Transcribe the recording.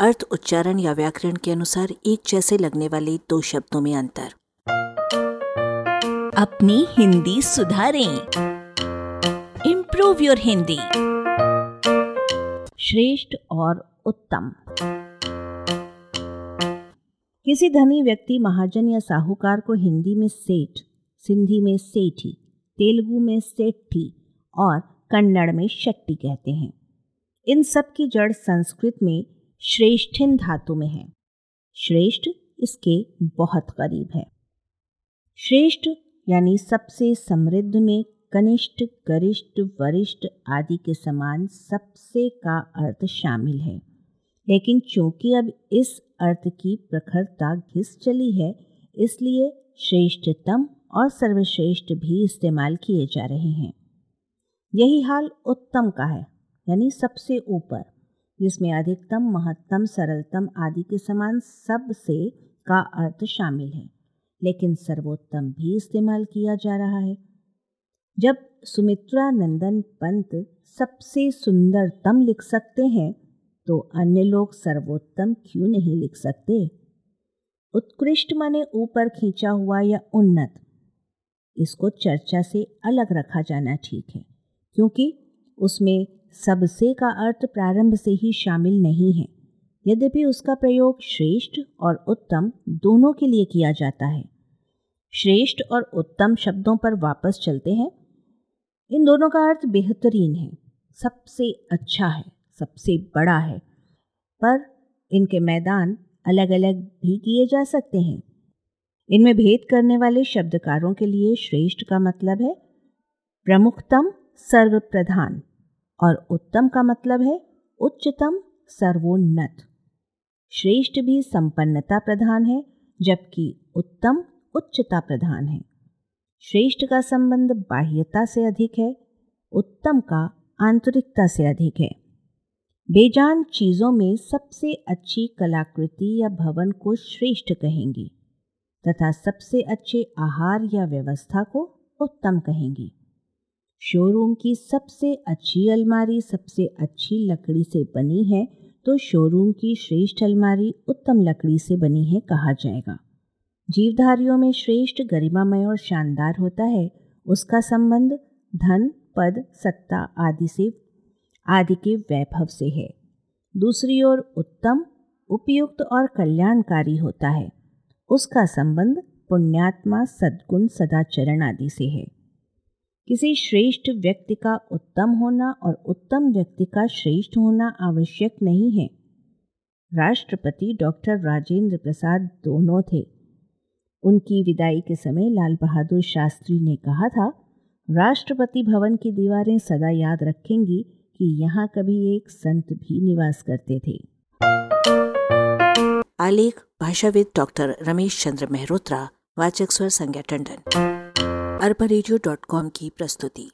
अर्थ, उच्चारण या व्याकरण के अनुसार एक जैसे लगने वाले दो शब्दों में अंतर। अपनी हिंदी सुधारें। इम्प्रूव योर हिंदी श्रेष्ठ और उत्तम। किसी धनी व्यक्ति, महाजन या साहूकार को हिंदी में सेठ, सिंधी में सेठी, तेलुगु में सेठी और कन्नड़ में शट्टी कहते हैं। इन सब की जड़ संस्कृत में श्रेष्ठिन धातु में है। श्रेष्ठ इसके बहुत करीब है। श्रेष्ठ यानी सबसे समृद्ध में कनिष्ठ, गरिष्ठ, वरिष्ठ आदि के समान सबसे का अर्थ शामिल है। लेकिन चूँकि अब इस अर्थ की प्रखरता घिस चली है, इसलिए श्रेष्ठतम और सर्वश्रेष्ठ भी इस्तेमाल किए जा रहे हैं। यही हाल उत्तम का है, यानी सबसे ऊपर। जिसमें अधिकतम, महत्तम, सरलतम आदि के समान सबसे का अर्थ शामिल है, लेकिन सर्वोत्तम भी इस्तेमाल किया जा रहा है। जब सुमित्रा नंदन पंत सबसे सुंदरतम लिख सकते हैं तो अन्य लोग सर्वोत्तम क्यों नहीं लिख सकते? उत्कृष्ट माने ऊपर खींचा हुआ या उन्नत? इसको चर्चा से अलग रखा जाना ठीक है, क्योंकि उसमें सबसे का अर्थ प्रारंभ से ही शामिल नहीं है। यद्यपि उसका प्रयोग श्रेष्ठ और उत्तम दोनों के लिए किया जाता है। श्रेष्ठ और उत्तम शब्दों पर वापस चलते हैं। इन दोनों का अर्थ बेहतरीन है। सबसे अच्छा है, सबसे बड़ा है। पर इनके मैदान अलग अलग भी किए जा सकते हैं। इनमें भेद करने वाले शब्दकारों के लिए श्रेष्ठ का मतलब है प्रमुखतम सर्वप्रधान। और उत्तम का मतलब है उच्चतम सर्वोन्नत। श्रेष्ठ भी संपन्नता प्रधान है, जबकि उत्तम उच्चता प्रधान है। श्रेष्ठ का संबंध बाह्यता से अधिक है, उत्तम का आंतरिकता से अधिक है। बेजान चीज़ों में सबसे अच्छी कलाकृति या भवन को श्रेष्ठ कहेंगी, तथा सबसे अच्छे आहार या व्यवस्था को उत्तम कहेंगी। शोरूम की सबसे अच्छी अलमारी, सबसे अच्छी लकड़ी से बनी है तो शोरूम की श्रेष्ठ अलमारी उत्तम लकड़ी से बनी है कहा जाएगा। जीवधारियों में श्रेष्ठ, गरिमामय और शानदार होता है। उसका संबंध धन, पद, सत्ता आदि से, आदि के वैभव से है। दूसरी ओर उत्तम, उपयुक्त और कल्याणकारी होता है। उसका संबंध पुण्यात्मा, सद्गुण, सदाचरण आदि से है। किसी श्रेष्ठ व्यक्ति का उत्तम होना और उत्तम व्यक्ति का श्रेष्ठ होना आवश्यक नहीं है। राष्ट्रपति डॉक्टर राजेंद्र प्रसाद दोनों थे। उनकी विदाई के समय लाल बहादुर शास्त्री ने कहा था, राष्ट्रपति भवन की दीवारें सदा याद रखेंगी कि यहाँ कभी एक संत भी निवास करते थे। आलेख, भाषाविद डॉक्टर रमेश चंद्र मेहरोत्रा, वाचक स्वर संज्ञा टंडन। अरबा की प्रस्तुति।